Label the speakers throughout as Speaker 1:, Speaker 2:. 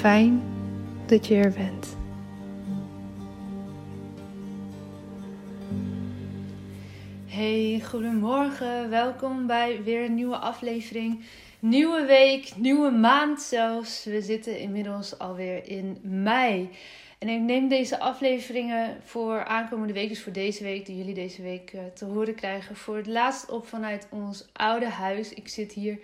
Speaker 1: Fijn dat je er bent. Hey, goedemorgen. Welkom bij weer een nieuwe aflevering. Nieuwe week, nieuwe maand zelfs. We zitten inmiddels alweer in mei. En ik neem deze afleveringen voor aankomende week, dus voor deze week, die jullie deze week uh, te horen krijgen, voor het laatst op vanuit ons oude huis. Ik zit hier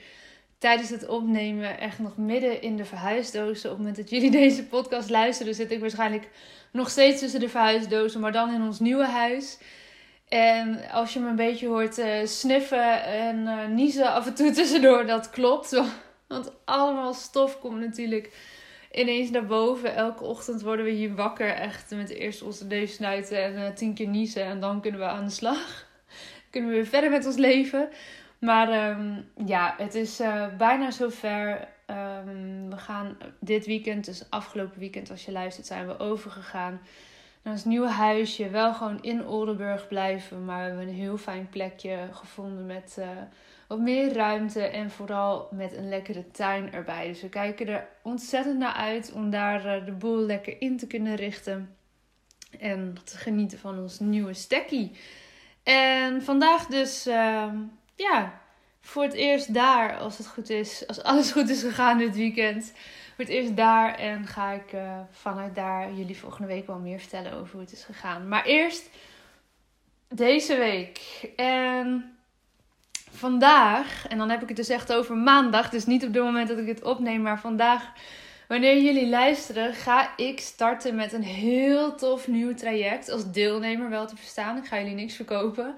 Speaker 1: tijdens het opnemen echt nog midden in de verhuisdozen. Op het moment dat jullie deze podcast luisteren, zit ik waarschijnlijk nog steeds tussen de verhuisdozen, maar dan in ons nieuwe huis. En als je me een beetje hoort uh, sniffen en uh, niezen af en toe tussendoor, dat klopt. Want allemaal stof komt natuurlijk ineens naar boven. Elke ochtend worden we hier wakker. Echt met eerst onze neus snuiten en uh, tien keer niezen. En dan kunnen we aan de slag. kunnen we weer verder met ons leven. Maar um, ja, het is bijna zover. Um, we gaan dit weekend, dus afgelopen weekend als je luistert, zijn we overgegaan naar ons nieuwe huisje. Wel gewoon in Oldenburg blijven. Maar we hebben een heel fijn plekje gevonden met uh, wat meer ruimte. En vooral met een lekkere tuin erbij. Dus we kijken er ontzettend naar uit om daar uh, de boel lekker in te kunnen richten. En te genieten van ons nieuwe stekkie. En vandaag dus, uh, ja, voor het eerst daar, als het goed is. Als alles goed is gegaan dit weekend voor het eerst daar en ga ik uh, vanuit daar jullie volgende week wel meer vertellen over hoe het is gegaan. Maar eerst deze week. En vandaag, en dan heb ik het dus echt over maandag, dus niet op het moment dat ik het opneem, maar vandaag, wanneer jullie luisteren, ga ik starten met een heel tof nieuw traject. Als deelnemer wel te verstaan. Ik ga jullie niks verkopen.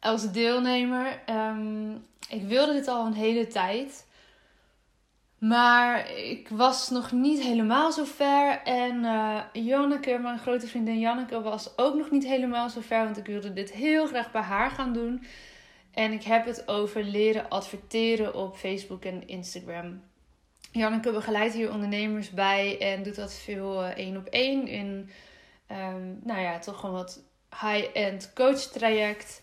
Speaker 1: Als deelnemer. Um, ik wilde dit al een hele tijd. Maar ik was nog niet helemaal zo ver. En uh, Janneke, mijn grote vriendin Janneke, was ook nog niet helemaal zo ver. Want ik wilde dit heel graag bij haar gaan doen. En ik heb het over leren adverteren op Facebook en Instagram. Janneke begeleidt hier ondernemers bij en doet dat veel uh, één op één. In, um, nou ja, toch gewoon wat high-end coach traject.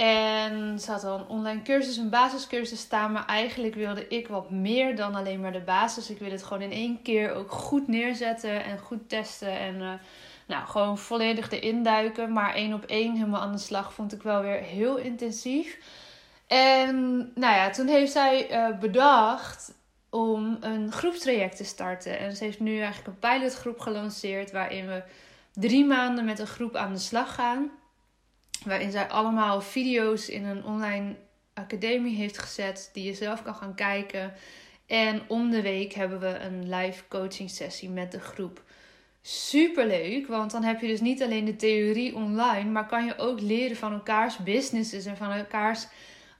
Speaker 1: En ze had al een online cursus, een basiscursus staan. Maar eigenlijk wilde ik wat meer dan alleen maar de basis. Ik wil het gewoon in één keer ook goed neerzetten en goed testen. En uh, nou, gewoon volledig erin duiken. Maar één op één helemaal aan de slag vond ik wel weer heel intensief. En nou ja, toen heeft zij uh, bedacht om een groepstraject te starten. En ze heeft nu eigenlijk een pilotgroep gelanceerd waarin we drie maanden met een groep aan de slag gaan. Waarin zij allemaal video's in een online academie heeft gezet die je zelf kan gaan kijken. En om de week hebben we een live coaching sessie met de groep. Super leuk, want dan heb je dus niet alleen de theorie online, maar kan je ook leren van elkaars businesses en van elkaars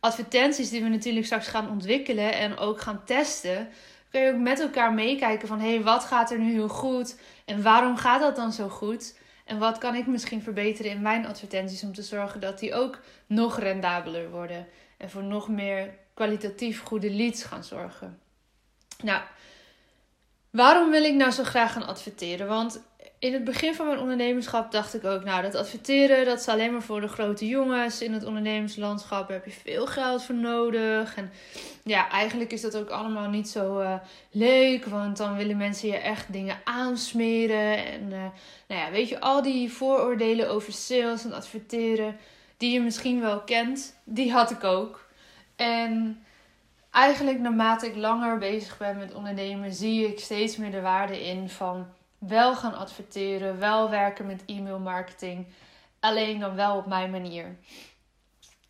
Speaker 1: advertenties die we natuurlijk straks gaan ontwikkelen en ook gaan testen. Kun je ook met elkaar meekijken van hé, hey, wat gaat er nu heel goed en waarom gaat dat dan zo goed? En wat kan ik misschien verbeteren in mijn advertenties om te zorgen dat die ook nog rendabeler worden en voor nog meer kwalitatief goede leads gaan zorgen. Nou, waarom wil ik nou zo graag gaan adverteren? Want in het begin van mijn ondernemerschap dacht ik ook, nou, dat adverteren, dat is alleen maar voor de grote jongens. In het ondernemerslandschap heb je veel geld voor nodig. En ja, eigenlijk is dat ook allemaal niet zo uh, leuk, want dan willen mensen je echt dingen aansmeren. En uh, nou ja, weet je, al die vooroordelen over sales en adverteren, die je misschien wel kent, die had ik ook. En eigenlijk naarmate ik langer bezig ben met ondernemen, zie ik steeds meer de waarde in van wel gaan adverteren, wel werken met e-mail marketing, alleen dan wel op mijn manier.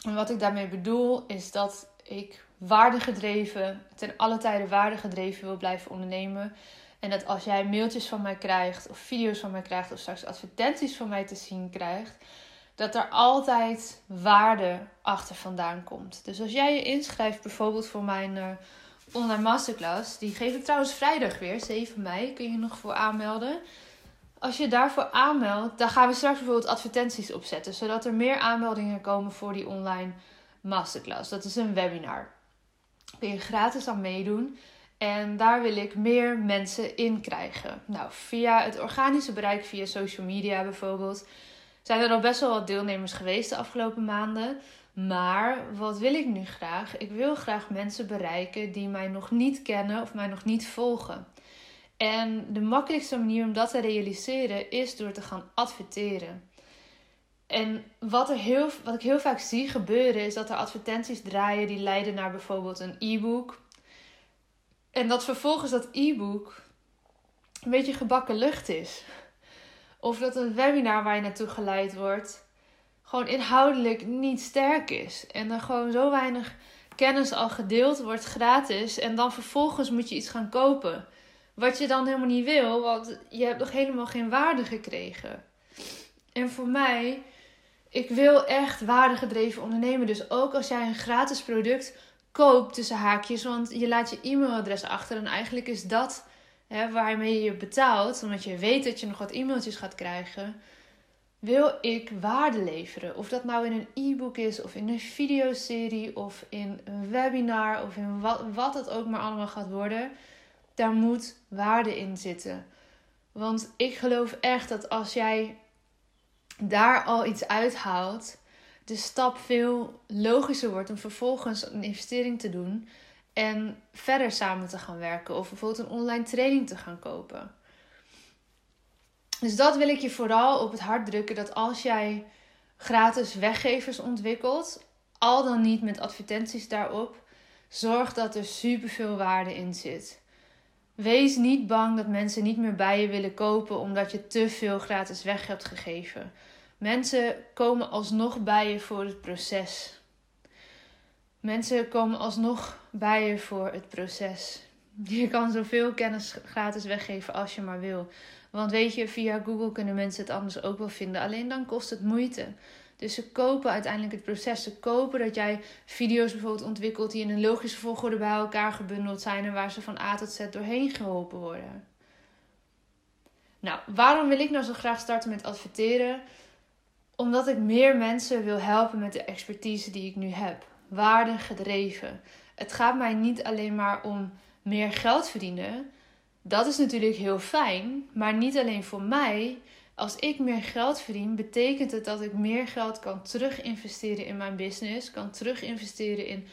Speaker 1: En wat ik daarmee bedoel is dat ik waardegedreven, ten alle tijden waardegedreven wil blijven ondernemen. En dat als jij mailtjes van mij krijgt, of video's van mij krijgt, of straks advertenties van mij te zien krijgt, dat er altijd waarde achter vandaan komt. Dus als jij je inschrijft bijvoorbeeld voor mijn uh, online masterclass. Die geef ik trouwens vrijdag weer, 7 mei. Kun je nog voor aanmelden. Als je daarvoor aanmeldt, dan gaan we straks bijvoorbeeld advertenties opzetten. Zodat er meer aanmeldingen komen voor die online masterclass. Dat is een webinar. Kun je gratis aan meedoen. En daar wil ik meer mensen in krijgen. Nou, via het organische bereik, via social media bijvoorbeeld, zijn er al best wel wat deelnemers geweest de afgelopen maanden. Maar wat wil ik nu graag? Ik wil graag mensen bereiken die mij nog niet kennen of mij nog niet volgen. En de makkelijkste manier om dat te realiseren is door te gaan adverteren. En wat, er heel, wat ik heel vaak zie gebeuren is dat er advertenties draaien die leiden naar bijvoorbeeld een e-book. En dat vervolgens dat e-book een beetje gebakken lucht is. Of dat een webinar waar je naartoe geleid wordt gewoon inhoudelijk niet sterk is. En er gewoon zo weinig kennis al gedeeld wordt gratis. En dan vervolgens moet je iets gaan kopen. Wat je dan helemaal niet wil, want je hebt nog helemaal geen waarde gekregen. En voor mij, ik wil echt waardegedreven ondernemen. Dus ook als jij een gratis product koopt tussen haakjes, want je laat je e-mailadres achter. En eigenlijk is dat hè, waarmee je betaalt, omdat je weet dat je nog wat e-mailtjes gaat krijgen wil ik waarde leveren. Of dat nou in een e-book is, of in een videoserie, of in een webinar, of in wat, wat het ook maar allemaal gaat worden. Daar moet waarde in zitten. Want ik geloof echt dat als jij daar al iets uithaalt, de stap veel logischer wordt om vervolgens een investering te doen en verder samen te gaan werken. Of bijvoorbeeld een online training te gaan kopen. Dus dat wil ik je vooral op het hart drukken. Dat als jij gratis weggevers ontwikkelt, al dan niet met advertenties daarop, zorg dat er superveel waarde in zit. Wees niet bang dat mensen niet meer bij je willen kopen omdat je te veel gratis weg hebt gegeven. Mensen komen alsnog bij je voor het proces. Mensen komen alsnog bij je voor het proces. Je kan zoveel kennis gratis weggeven als je maar wil. Want weet je, via Google kunnen mensen het anders ook wel vinden. Alleen dan kost het moeite. Dus ze kopen uiteindelijk het proces. Ze kopen dat jij video's bijvoorbeeld ontwikkelt die in een logische volgorde bij elkaar gebundeld zijn en waar ze van A tot Z doorheen geholpen worden. Nou, waarom wil ik nou zo graag starten met adverteren? Omdat ik meer mensen wil helpen met de expertise die ik nu heb. Waarde gedreven. Het gaat mij niet alleen maar om meer geld verdienen dat is natuurlijk heel fijn, maar niet alleen voor mij, Als ik meer geld verdien, betekent het dat ik meer geld kan terug investeren in mijn business, kan terug investeren in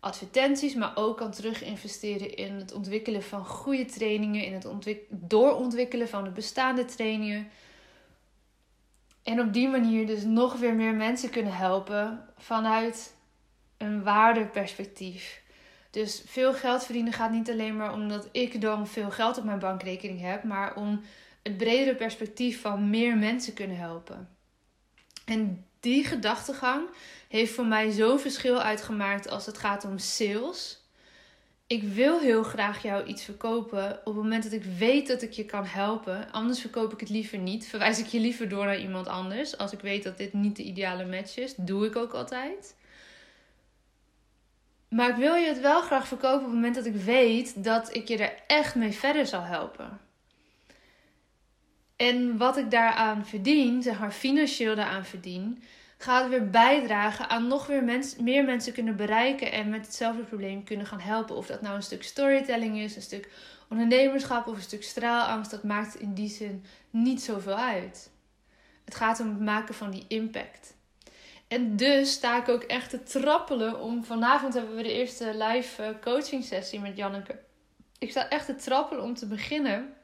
Speaker 1: advertenties, maar ook kan terug investeren in het ontwikkelen van goede trainingen, in het doorontwikkelen van de bestaande trainingen. En op die manier dus nog weer meer mensen kunnen helpen vanuit een waardeperspectief. Dus veel geld verdienen gaat niet alleen maar omdat ik dan veel geld op mijn bankrekening heb, maar om het bredere perspectief van meer mensen kunnen helpen. En die gedachtegang heeft voor mij zo'n verschil uitgemaakt als het gaat om sales. Ik wil heel graag jou iets verkopen op het moment dat ik weet dat ik je kan helpen. Anders verkoop ik het liever niet. Verwijs ik je liever door naar iemand anders. Als ik weet dat dit niet de ideale match is, doe ik ook altijd. Maar ik wil je het wel graag verkopen op het moment dat ik weet dat ik je er echt mee verder zal helpen. En wat ik daaraan verdien, zeg maar financieel daaraan verdien, gaat weer bijdragen aan nog weer mens, meer mensen kunnen bereiken en met hetzelfde probleem kunnen gaan helpen. Of dat nou een stuk storytelling is, een stuk ondernemerschap of een stuk straalangst, dat maakt in die zin niet zoveel uit. Het gaat om het maken van die impact. En dus sta ik ook echt te trappelen om. Vanavond hebben we de eerste live eh, coaching sessie met Janneke. Ik sta echt te trappelen om te beginnen.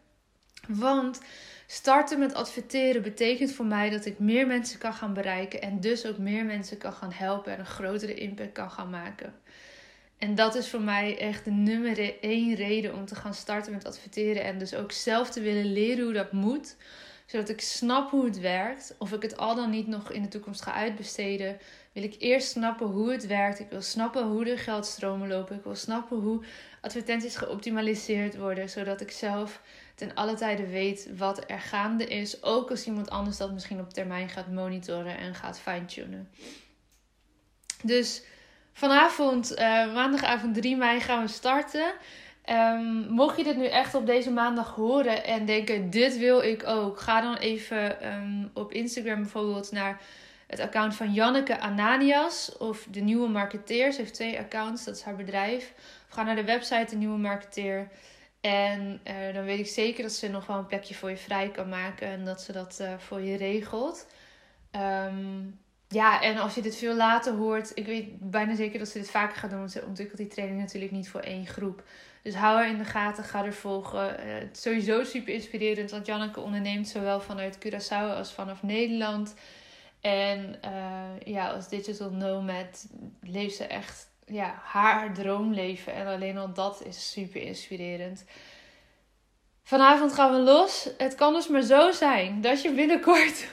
Speaker 1: Want starten met adverteren betekent voor mij dat ik meer mensen kan gaan bereiken. En dus ook meer mensen kan gaan helpen en een grotere impact kan gaan maken. En dat is voor mij echt de nummer één reden om te gaan starten met adverteren. En dus ook zelf te willen leren hoe dat moet zodat ik snap hoe het werkt. Of ik het al dan niet nog in de toekomst ga uitbesteden. Wil ik eerst snappen hoe het werkt. Ik wil snappen hoe de geldstromen lopen. Ik wil snappen hoe advertenties geoptimaliseerd worden. Zodat ik zelf ten alle tijde weet wat er gaande is. Ook als iemand anders dat misschien op termijn gaat monitoren en gaat fine-tunen. Dus vanavond, uh, maandagavond 3 mei, gaan we starten. Um, mocht je dit nu echt op deze maandag horen en denken: dit wil ik ook, ga dan even um, op Instagram bijvoorbeeld naar het account van Janneke Ananias of de Nieuwe Marketeer. Ze heeft twee accounts, dat is haar bedrijf. Of ga naar de website De Nieuwe Marketeer. En uh, dan weet ik zeker dat ze nog wel een plekje voor je vrij kan maken en dat ze dat uh, voor je regelt. Um, ja, en als je dit veel later hoort, ik weet bijna zeker dat ze dit vaker gaat doen, want ze ontwikkelt die training natuurlijk niet voor één groep. Dus hou haar in de gaten, ga er volgen. Uh, het sowieso super inspirerend, want Janneke onderneemt zowel vanuit Curaçao als vanaf Nederland. En uh, ja, als digital nomad leeft ze echt ja, haar droomleven. En alleen al dat is super inspirerend. Vanavond gaan we los. Het kan dus maar zo zijn dat je binnenkort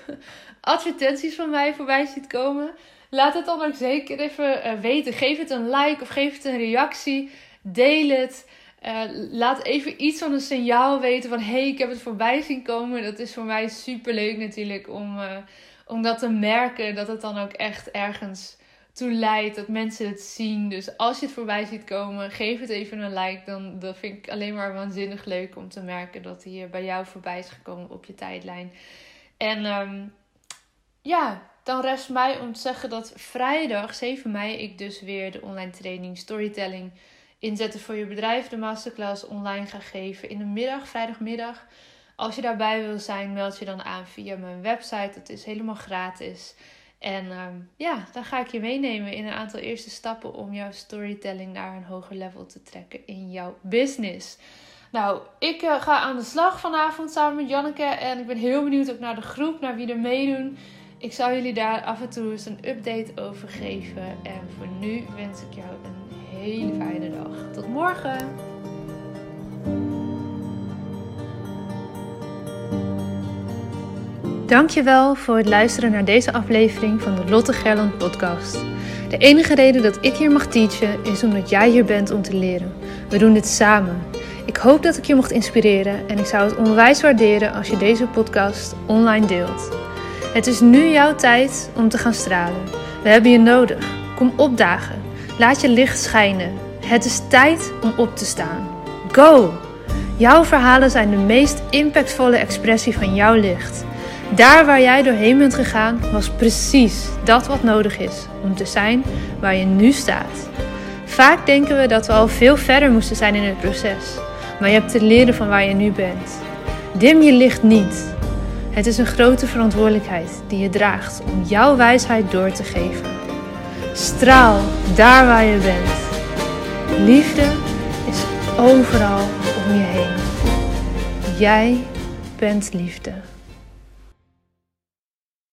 Speaker 1: advertenties van mij voorbij ziet komen. Laat het dan ook zeker even uh, weten. Geef het een like of geef het een reactie. Deel het. Uh, laat even iets van een signaal weten van hey, ik heb het voorbij zien komen. Dat is voor mij super leuk natuurlijk om, uh, om dat te merken. Dat het dan ook echt ergens toe leidt. Dat mensen het zien. Dus als je het voorbij ziet komen, geef het even een like. Dan dat vind ik alleen maar waanzinnig leuk om te merken dat hij bij jou voorbij is gekomen op je tijdlijn. En um, ja, dan rest mij om te zeggen dat vrijdag 7 mei ik dus weer de online training Storytelling inzetten voor je bedrijf, de masterclass online ga geven in de middag, vrijdagmiddag. Als je daarbij wil zijn, meld je dan aan via mijn website. Dat is helemaal gratis. En ehm, ja, dan ga ik je meenemen in een aantal eerste stappen om jouw storytelling naar een hoger level te trekken in jouw business. Nou, ik uh, ga aan de slag vanavond samen met Janneke. En ik ben heel benieuwd ook naar de groep, naar wie er meedoen. Ik zal jullie daar af en toe eens een update over geven. En voor nu wens ik jou een hele fijne dag. Tot morgen! Dankjewel voor het luisteren naar deze aflevering van de Lotte Gerland podcast. De enige reden dat ik hier mag teachen is omdat jij hier bent om te leren. We doen dit samen. Ik hoop dat ik je mocht inspireren en ik zou het onwijs waarderen als je deze podcast online deelt. Het is nu jouw tijd om te gaan stralen. We hebben je nodig. Kom opdagen. Laat je licht schijnen. Het is tijd om op te staan. Go! Jouw verhalen zijn de meest impactvolle expressie van jouw licht. Daar waar jij doorheen bent gegaan, was precies dat wat nodig is om te zijn waar je nu staat. Vaak denken we dat we al veel verder moesten zijn in het proces, maar je hebt te leren van waar je nu bent. Dim je licht niet. Het is een grote verantwoordelijkheid die je draagt om jouw wijsheid door te geven. Straal daar waar je bent. Liefde is overal om je heen. Jij bent liefde.